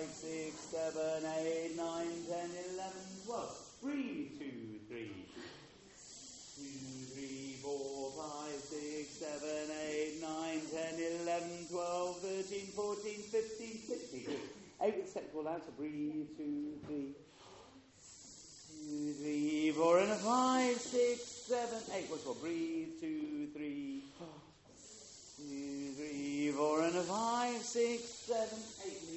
five, six, seven, eight, nine, ten, eleven, twelve. Breathe, two, three. Two, three, four, five, six, seven, eight, nine, ten, eleven, twelve, thirteen, fourteen, fifteen, sixteen. With sexual loud, so breathe, two, three. Two, three, four, and a five, six, seven, eight. What's more? Breathe, two, three. Two, three, four, and a five, six, seven, eight.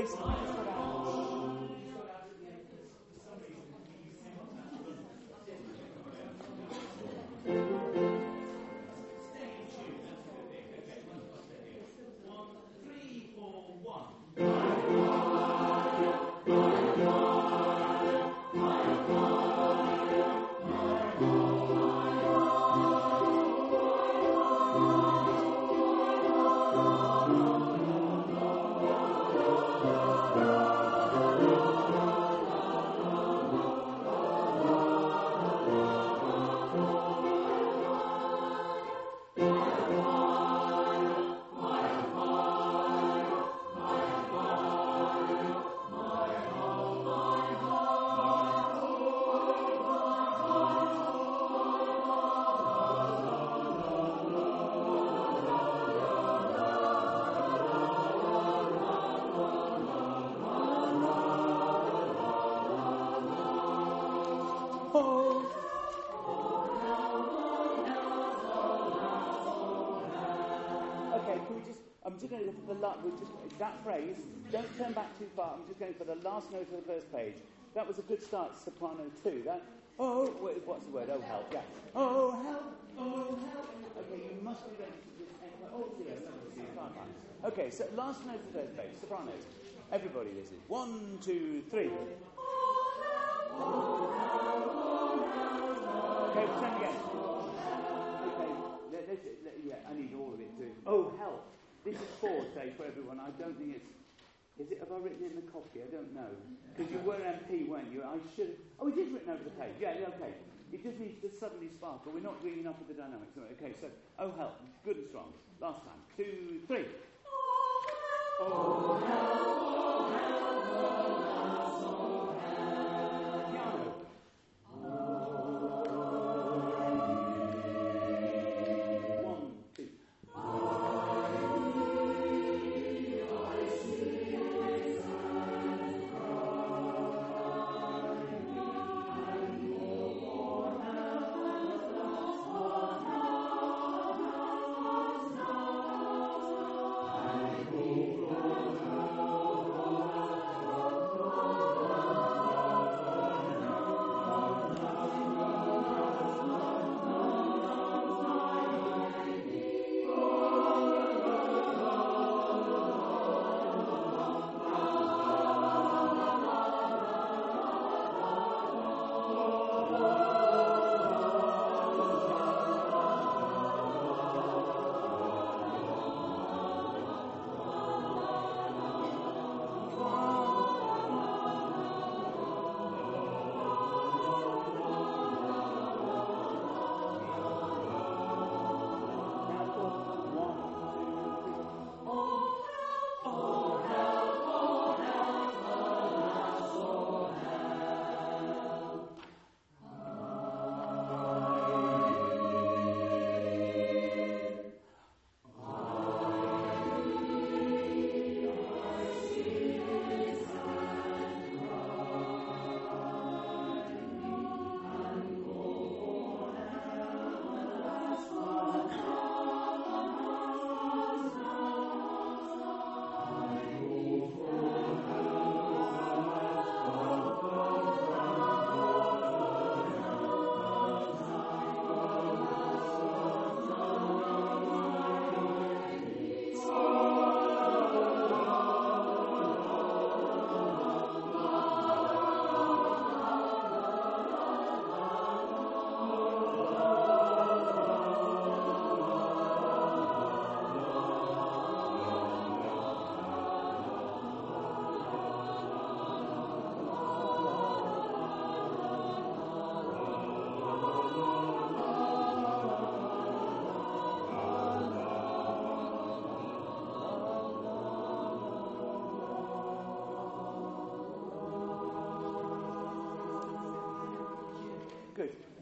place Grace. that phrase, don't turn back too far. I'm just going for the last note of the first page. That was a good start, soprano two. That, oh, what's the word? Oh, help, yeah. Oh, help, oh, help. Okay, you must be ready to just, oh, fine, fine. Okay, so last note of the first page, soprano. Everybody listen. One, two, three. Okay, turn again. Okay, let, let, let, yeah, I need all of it too. Oh, help. This is four, say, for everyone. I don't think it's. Is it? Have I written it in the copy? I don't know. Because you were MP, weren't you? I should. Oh, it is written over the page. Yeah, okay. It just needs to suddenly sparkle. We're not doing enough with the dynamics. Okay, so, oh, help. Good and strong. Last time. Two, three. Oh, help, oh, help, oh, help.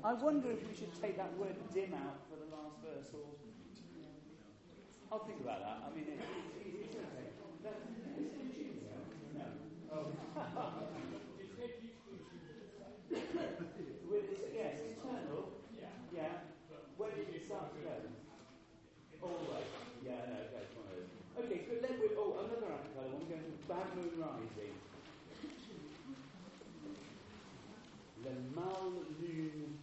I wonder if we should take that word dim out for the last verse, or I'll think about that. I mean, it, it, it's okay. No. Oh. yes, eternal. Yeah. Yeah. Where did it start to go? Right. Yeah, no, it's one of those. Okay, good. Let we, oh, another application. colour one. We're going to Bad Moon Rising. Le Mal Lune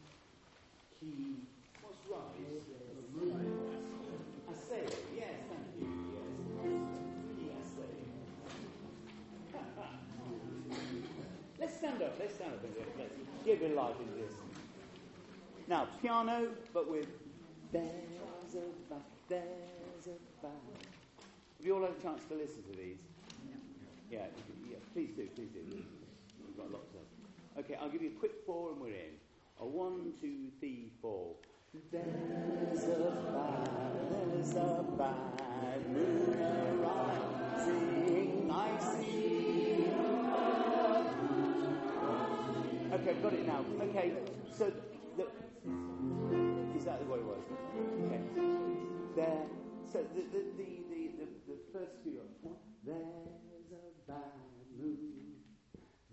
Qui. What's rise? Assay. Yes, thank you. Yes. Really assay. let's stand up. Let's stand up and let's give a life into this. Now, piano, but with there's a back, there's. Have you all had a chance to listen to these? Yeah, yeah, please do, please do. We've got lots of. Okay, I'll give you a quick four and we're in. A one, two, three, four. There's a bad, there's a bad moon arising. I see. Okay, I've got it now. Okay, so the, exactly what it was. Okay, there. So the the the the, the, first few. There's a bad moon.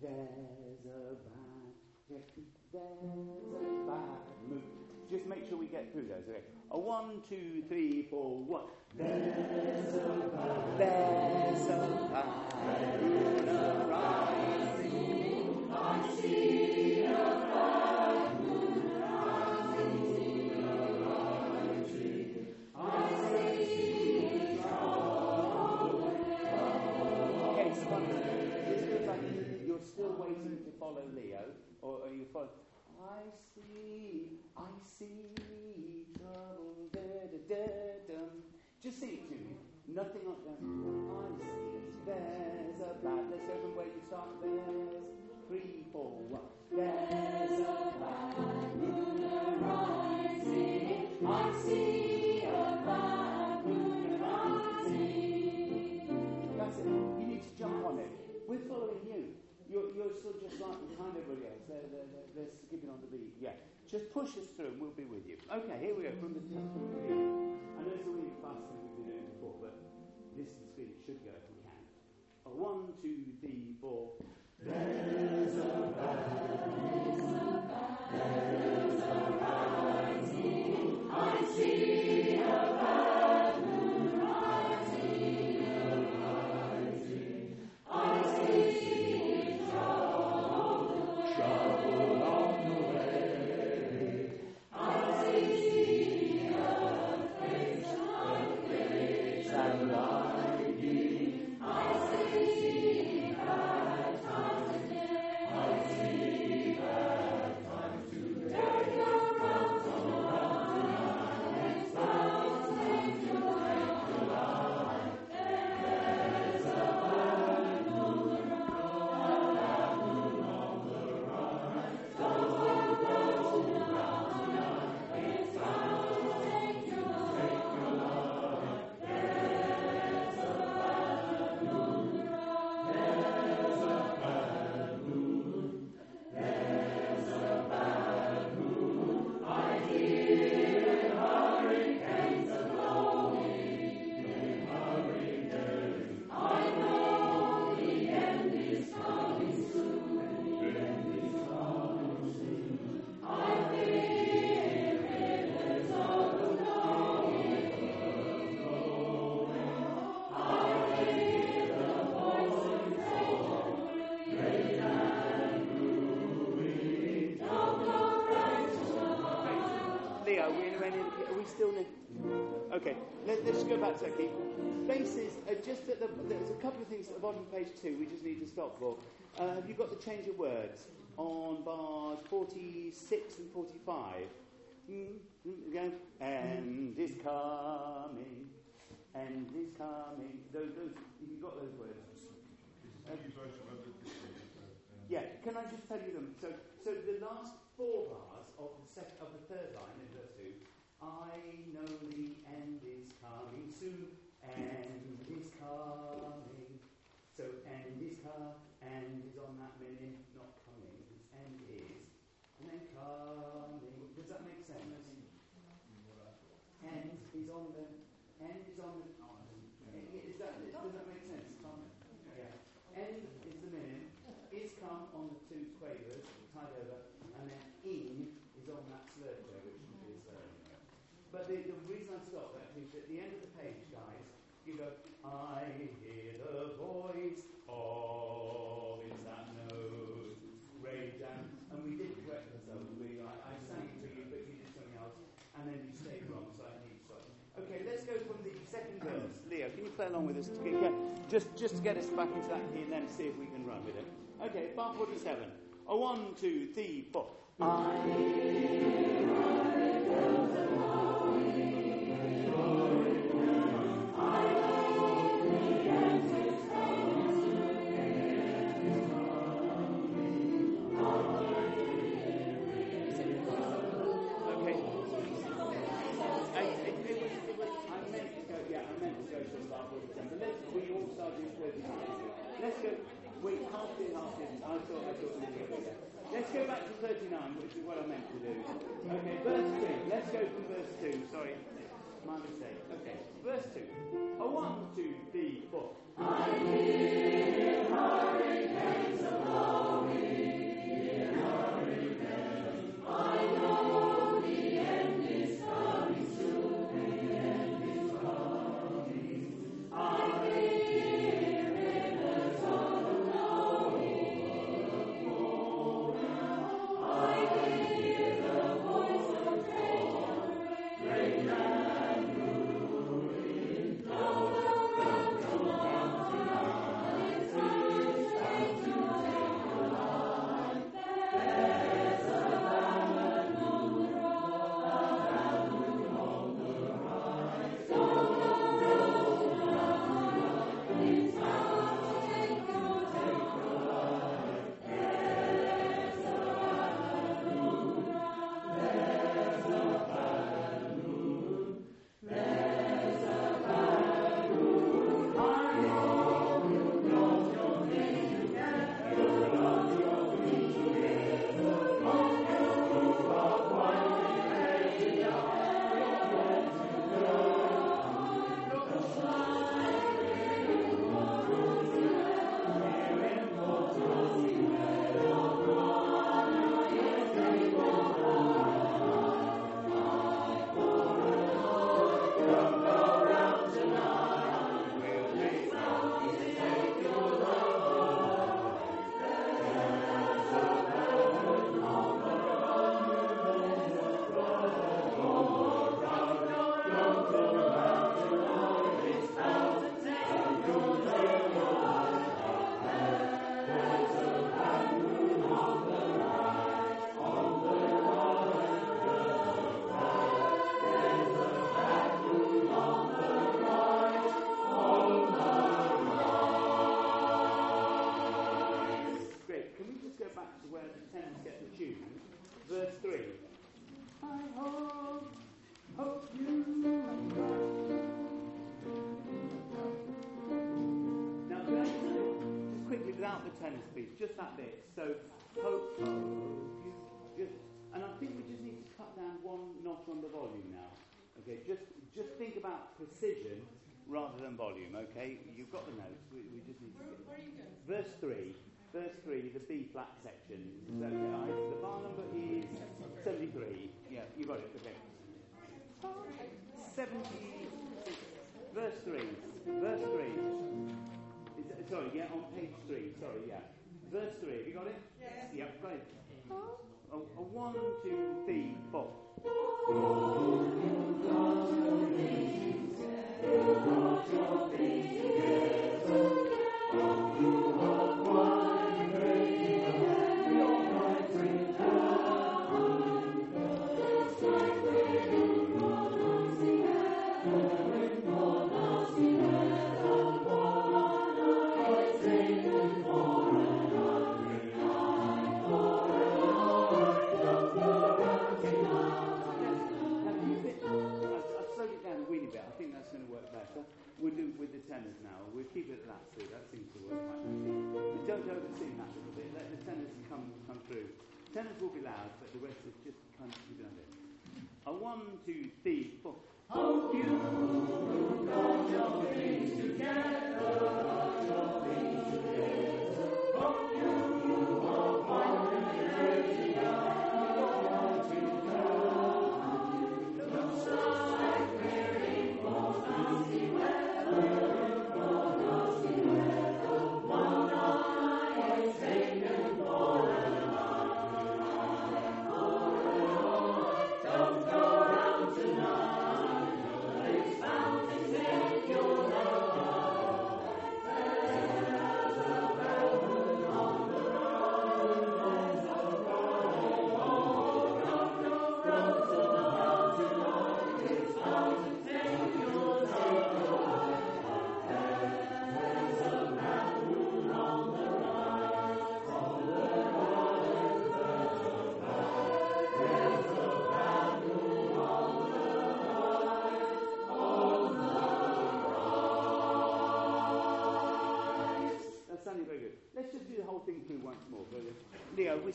There's a bad. There's a bad moon. Just make sure we get through those. Okay. A one, two, three, four, one. There's Just sing it to me. Nothing. I see there's a bad. Let's go from where you start. There's three, four, one. There's a bad moon arising. I see a bad moon arising. That's it. You need to jump on it. We're following you. You're, you're still just like behind everybody else. They're, they're, they're skipping on the beat. Yeah. Just push us through and we'll be with you. Okay, here we go. From the, the. I know it's a really fast than we've been doing before, but this is the speed it should go if we can. A one, two, three, four. There's a rising. I see just at the, there's a couple of things at the bottom of page two we just need to stop for. Uh, have you got the change of words on bars 46 and 45? Mm, mm, again. And is coming, and is coming. Those, those, you've got those words. Yeah, can I just tell you them? So, so the last four bars of the sec- of the third line in verse two, I know the end is coming soon. End is coming. So end is come. End is on that minute, not coming. It's end is, and then coming. Does that make sense? End is on the. End is on the. Is that, does that make sense? Yeah. End is the minute. Is come on the two quavers, tied over, and then in is on that slur there, which is. Uh, but the, the reason I stopped that is at the end of the page, guys, you go, I hear the voice just play along with us. To get, just, just to get us back into that key and then see if we can run with it. Okay, bar 47. A one, two, three, four. Okay. Just that bit. So, hope, and I think we just need to cut down one notch on the volume now. Okay, just just think about precision rather than volume. Okay, you've got the notes. We, we just need to. Get, Where are you going? Verse 3, verse 3, the B flat section. Is that okay? The bar number is 73. Yeah, you got it, okay. 76. Verse 3, verse 3. Is that, sorry, yeah, on page 3, sorry, yeah. Verse 3, have you got it? Yes. Yep, got it. A, a one, two, three, four. Have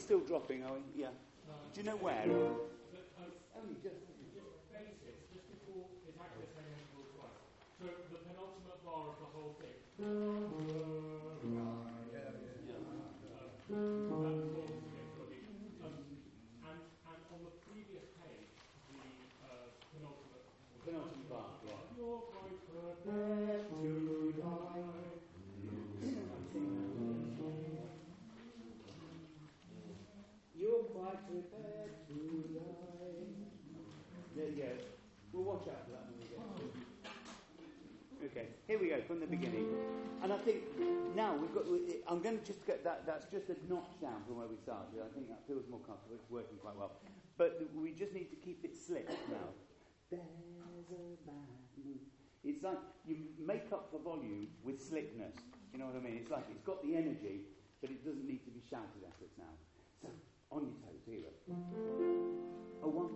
still dropping, are we? Yeah. Do you know where? Oh, oh, just. Just basses, just. So the penultimate bar of the whole thing. From the beginning. And I think now we've got. I'm going to just get that. That's just a notch down from where we started. I think that feels more comfortable. It's working quite well. But we just need to keep it slick now. There's a. It's like you make up for volume with slickness. You know what I mean? It's like it's got the energy, but it doesn't need to be shouted at us now. So on your toes, here. A one,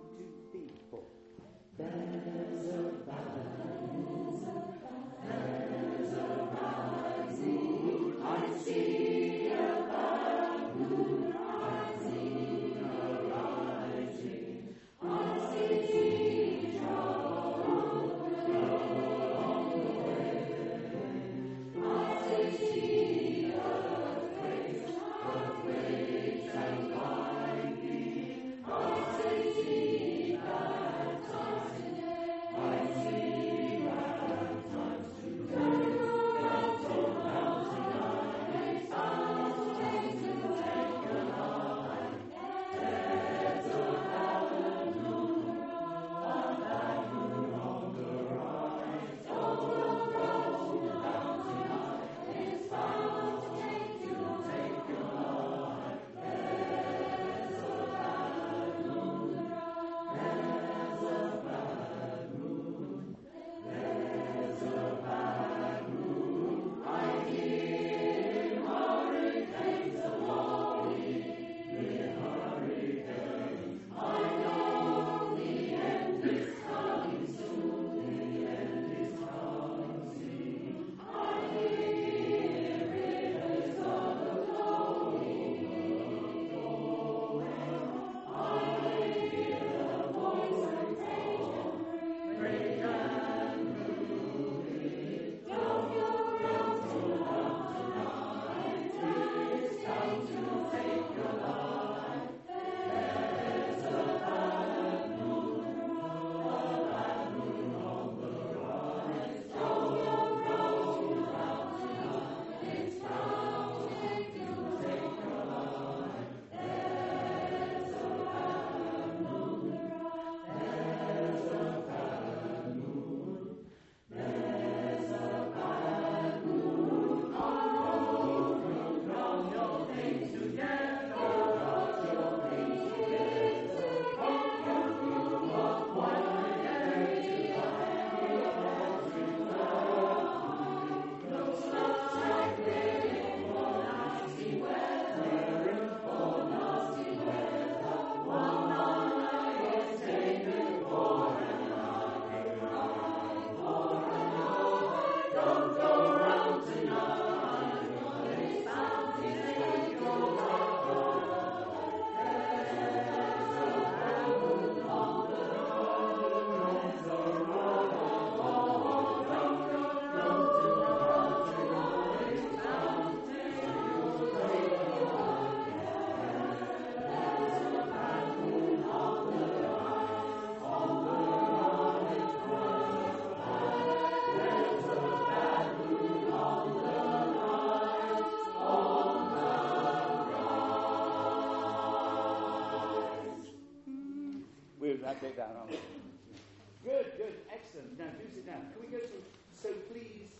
take that on. Good, good, excellent. Now do sit down. Can we go to so please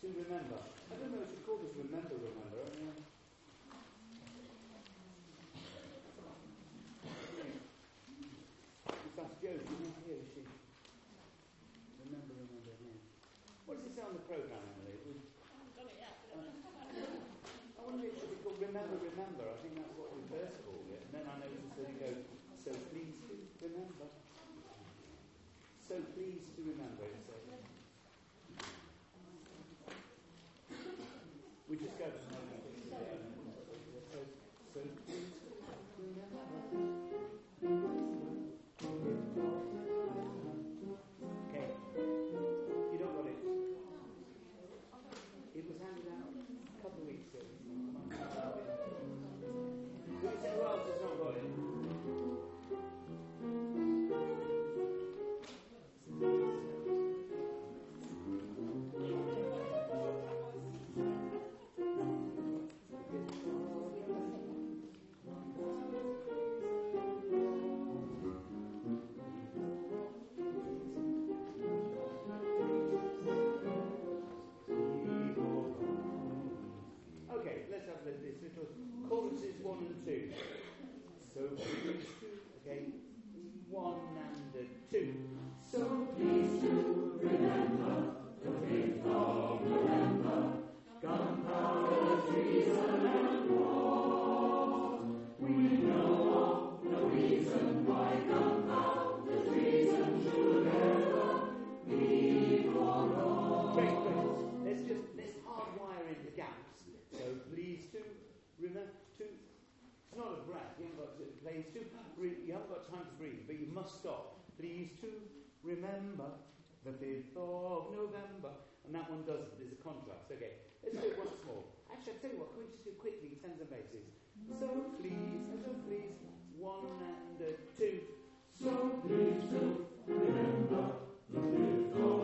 to remember? I don't know if you call this remember, remember. I mean, not here, is she? Remember, remember. What does it say on the programme, Emily? It was, uh, I wonder if it should be called Remember, Remember. I think that's what we first called it. And then I noticed that it goes, must stop. Please to remember the 5th of November. And that one does, there's a contrast. Okay, let's do it once more. Actually, I'll tell you what, can we just do it quickly, tens and basses? So please, so please, one and two. So please to remember the 5th of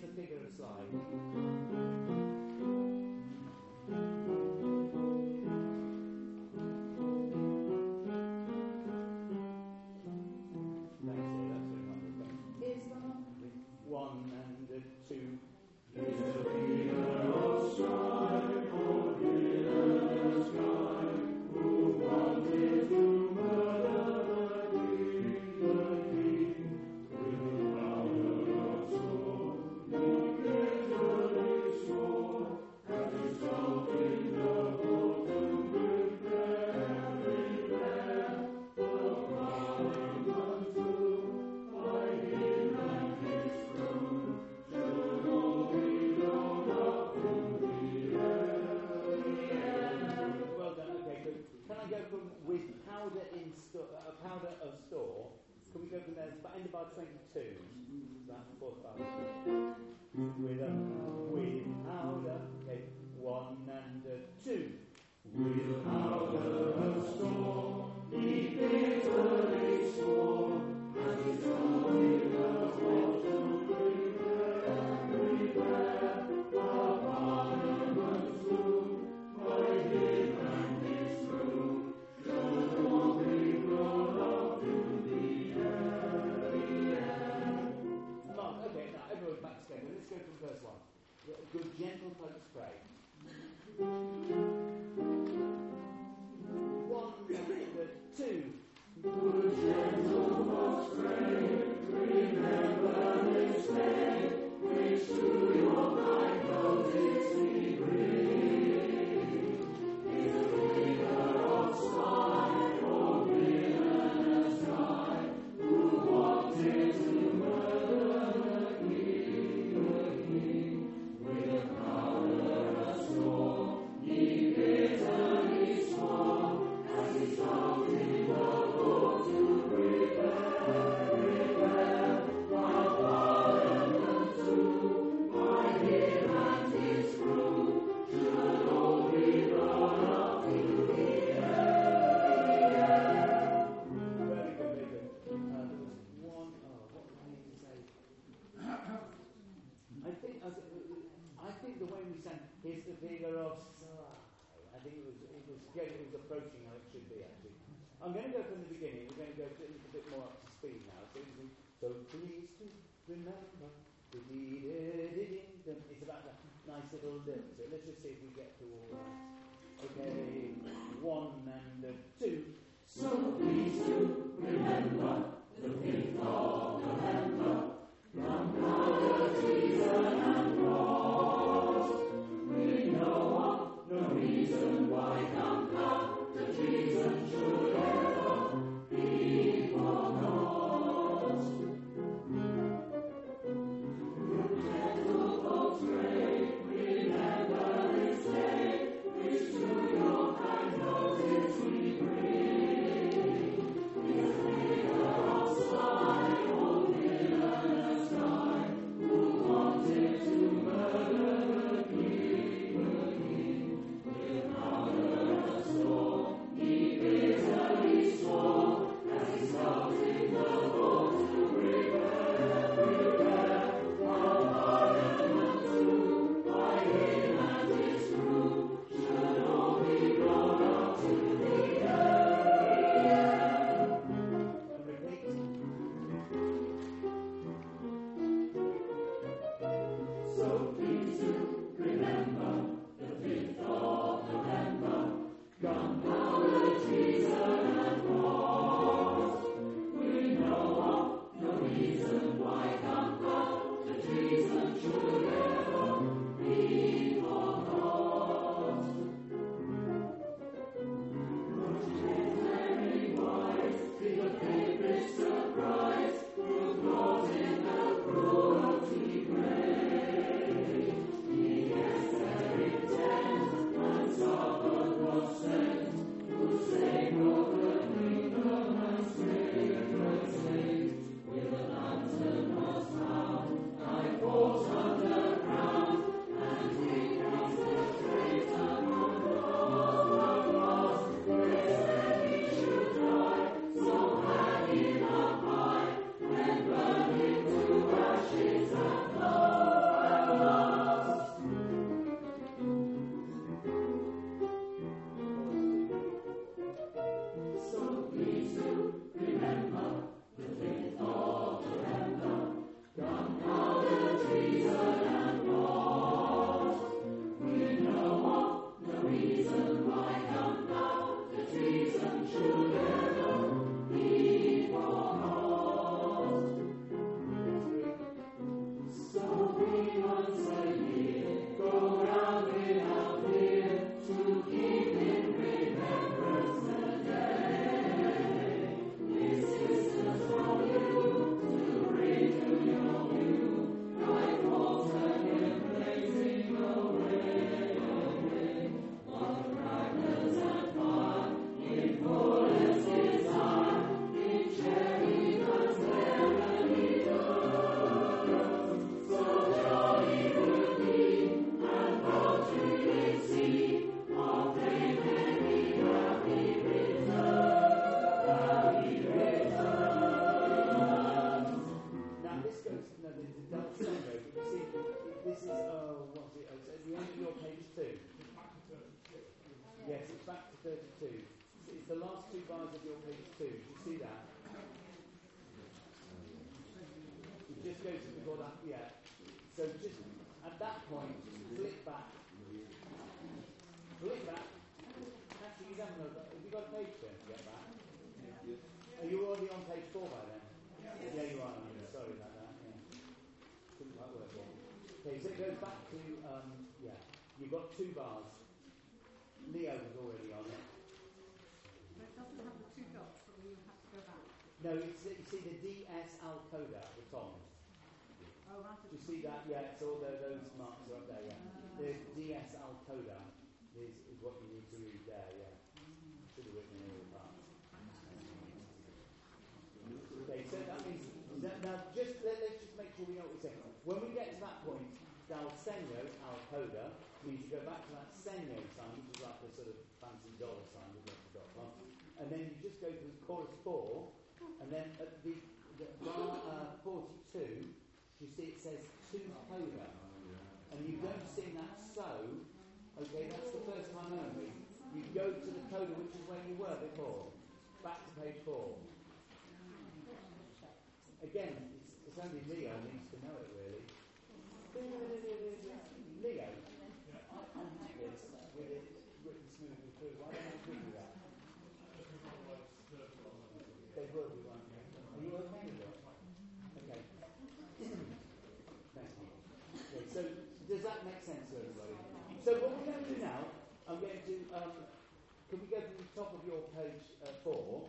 now. The figure of. Couldn't work. Okay, so it goes back to, um, yeah, you've got two bars. Leo was already on it. But it doesn't have the two dots, so you have to go back. No, it's, you see the DS Al Coda at the top. Oh, right. Do you see that? Yeah, it's all the, those marks are up there, yeah. The DS Al Coda is, is what you need to read there, yeah. Should have written in all parts. Okay, so that means, that, now just, let, let's just make sure we know what we're saying. When we get to that point, Dal Segno Al Coda means you go back to that Segno sign, which is like the sort of fancy dollar sign with of dots on. And then you just go to the chorus four, and then at the, the bar uh, 42, you see it says to coda. And you don't sing that so, okay, that's the first time only. You go to the coda, which is where you were before. Back to page four. Again, it's, only Leo needs to know it really. Leo, I can't with it written smoothly through. Why don't I give you that? They will be, won't? Are you okay with it? Okay. Thank you. Okay, so does that make sense to everybody? So what we're going to do now, I'm going to, um, can we go to the top of your page uh, four?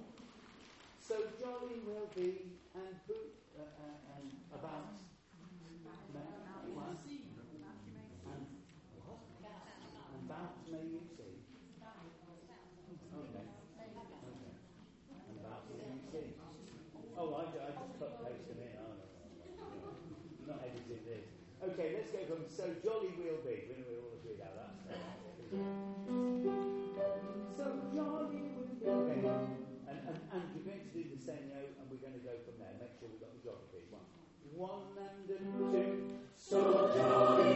So jolly will be and boot about may, and? And about may you see. Okay. Okay. And about may you see. Oh, I, I just cut paste them in. No, no. Not edited this. Okay, let's go from so jolly we'll be. We all agree now. That's so jolly we'll be. Okay. And, and, and you're going to do the same note, and we're going to go from there. Make sure we've got the geography. One, and two. So jolly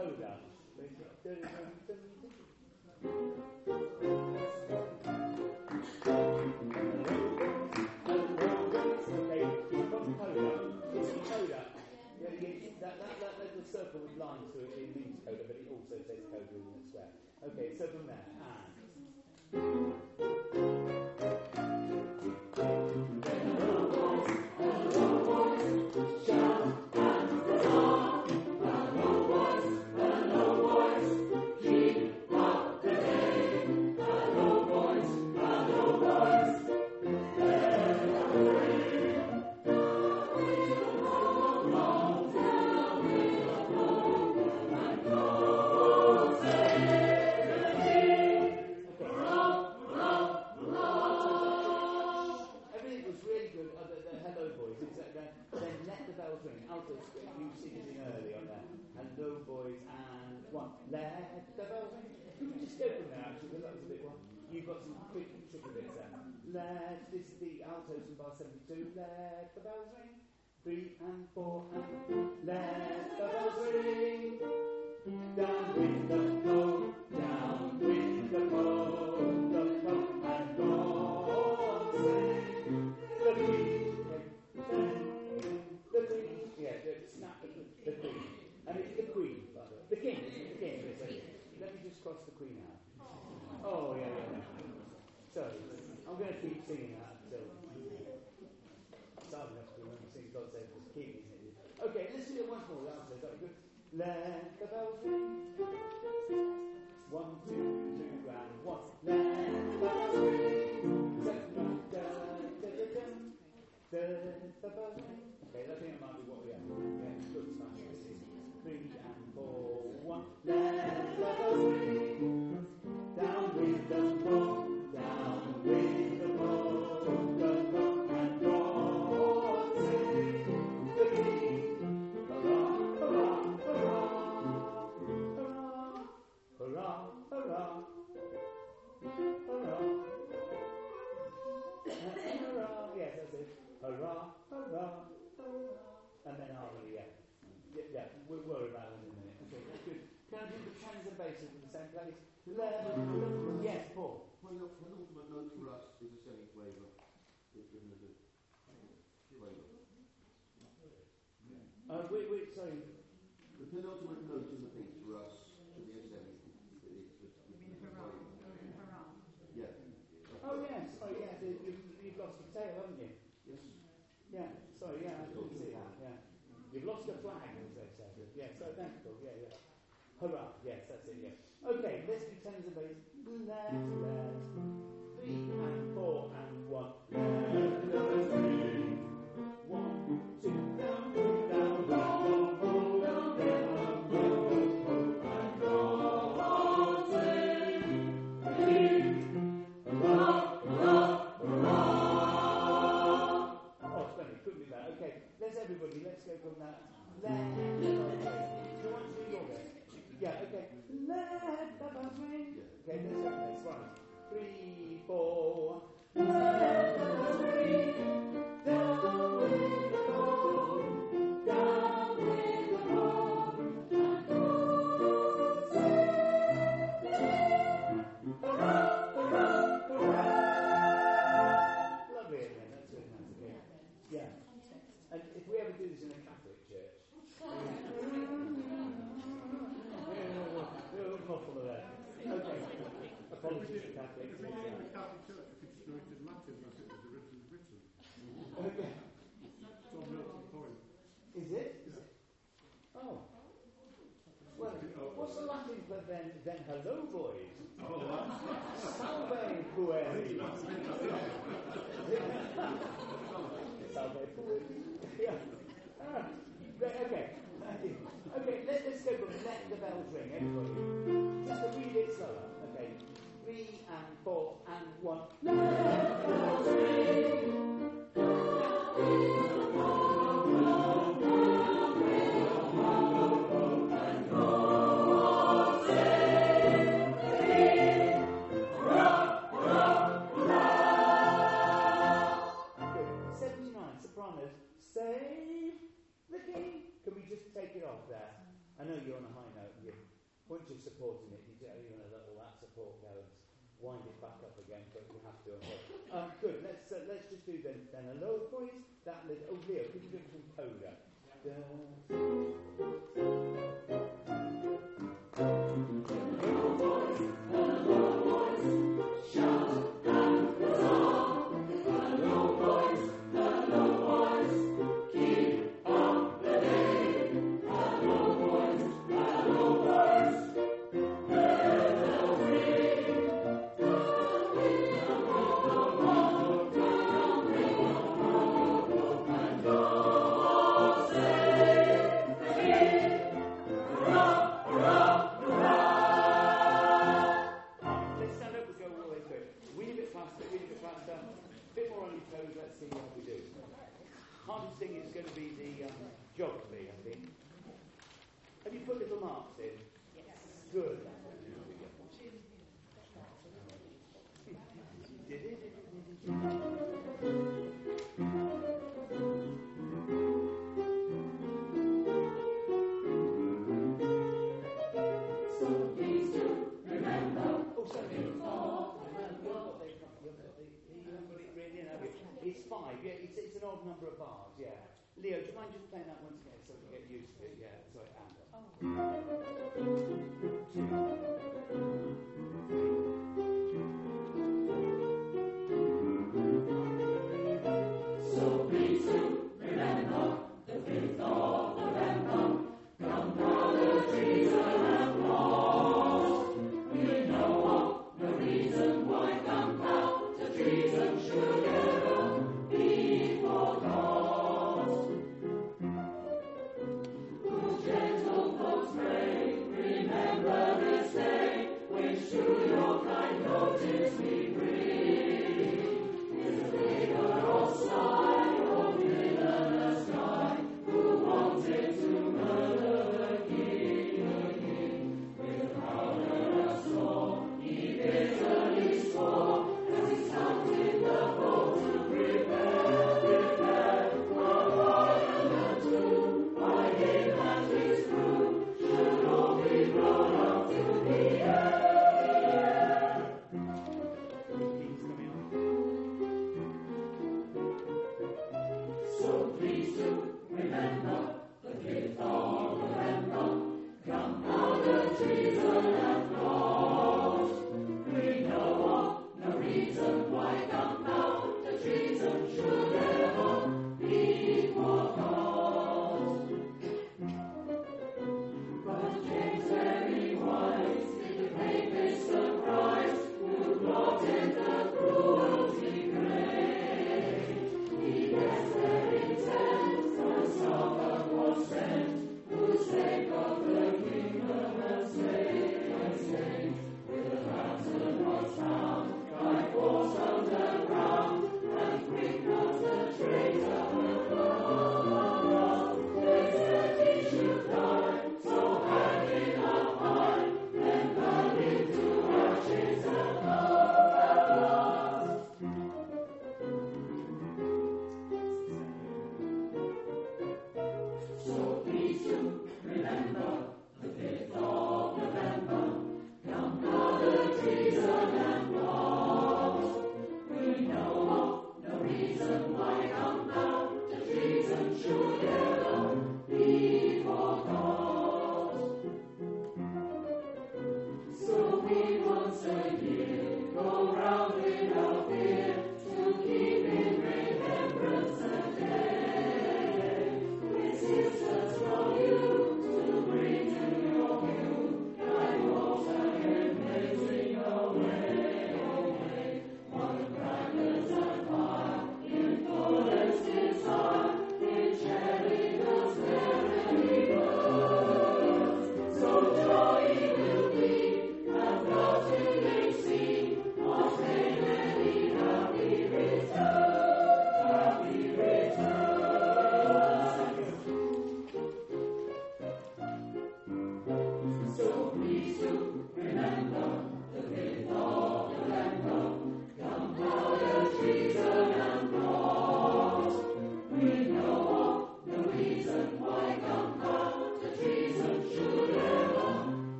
soda. Okay, you. Yeah, that, that, that little circle with lines through it, means but it also says. Okay, so from there, and. No and one. Let the bells ring. Could we just go from there, actually, because that was a bit one. You've got some quick triple bits there. Let, this is the altos in bar 72. Let the bells ring. Three and four and let the bells ring. Down with the Then Hello Boys Salve Pueri. Salve Pueri. Yeah. Ah, okay. Okay, let, us go from let the bells ring, everybody. Just a wee bit slower. Okay. Three and four and one. Let the bells ring. supporting it. You do, you want to that support go and wind it back up again, but you have to. Um, good. Let's uh, let's just do then then a low voice. That lid. oh Leo, could you do it from Poga? Yeah.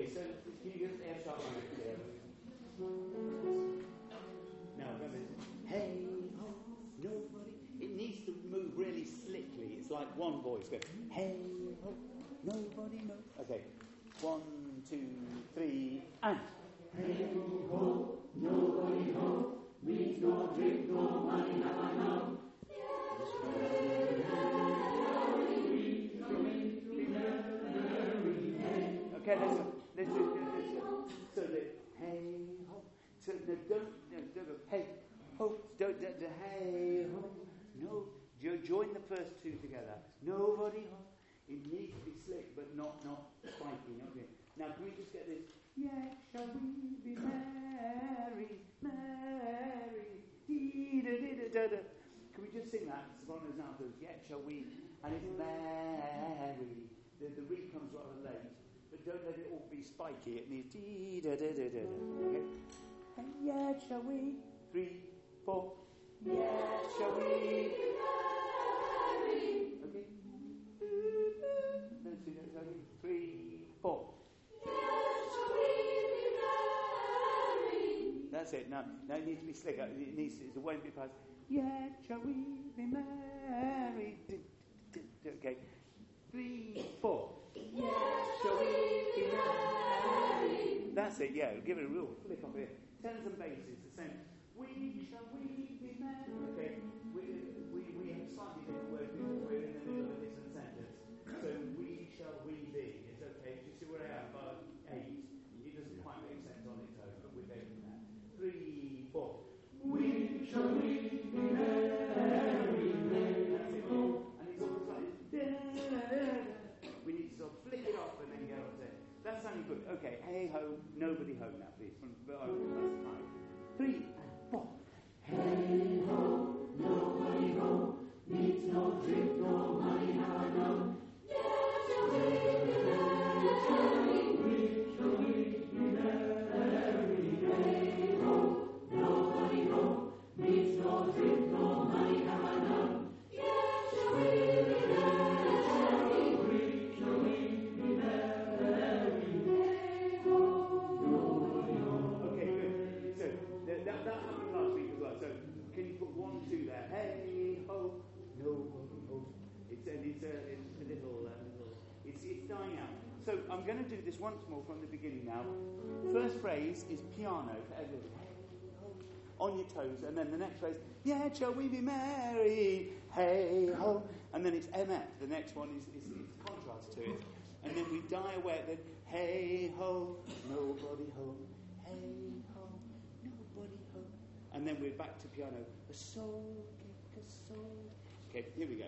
Okay, so can you just air sharp on it together? Now, remember, hey, ho, nobody. It needs to move really slickly. It's like one voice. Go, hey, ho, nobody knows. Okay, one, two, three, and. Hey, ho, nobody ho, means no drink, no money, now I know. So the don't, don't hey. Don't, hey ho. No, jo- join the first two together. Nobody ho. It needs to be slick, but not not spiky. Okay. Now can we just get this? Yeah, shall we be merry, merry? Dee da da da da da. Can we just sing that? It's one of those goes, yet shall we? And it's merry. The, the reed comes rather late, but don't let it all be spiky. It needs dee da da da da. Okay? And yet shall we? Three, four. Yet shall we? Okay. Let's do that again. Three, four. That's it. Now, now it needs to be slicker. It needs to, it won't be fast. Yet shall we be married? Okay. Three, four. Yet shall we be married? That's it. Yeah. Give it a real flick off it. Tens and basses the same. We shall we be married? Okay. This once more from the beginning now. First phrase is piano for everybody. On your toes, and then the next phrase, yeah, shall we be merry, Hey ho, and then it's MF. The next one is, is, is contrast to it, and then we die away at the hey ho, nobody home. hey ho, nobody home. and then we're back to piano. A soul cake, a soul. Okay, here we go.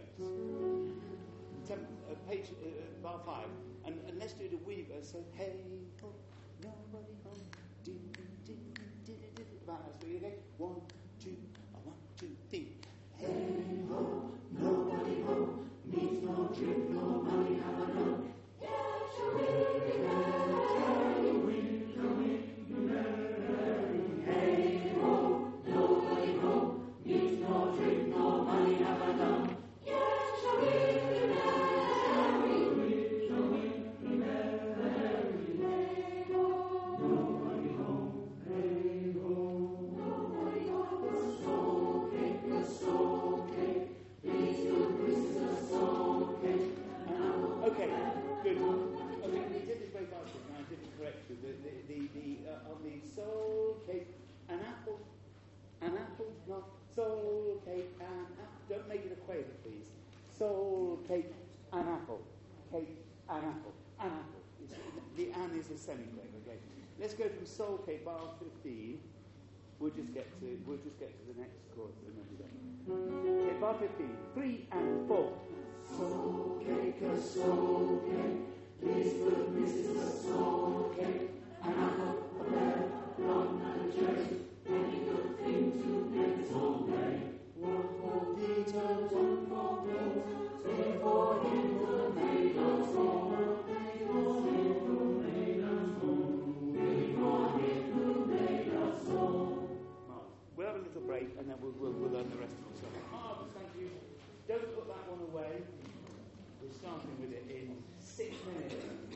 Tem- uh, page uh, bar five, and, and let's do the weaver. So hey ho, nobody ho, ding ding ding ding ding ding. Right, that's three again. One, two, one, two, three. Hey ho, nobody ho, needs no drink, no money, is okay? Let's go from soul cake, bar 15. We'll just get to, we'll just get to the next and done. Okay, bar 15. Three and four. Soul cake, Mark, With it in six minutes.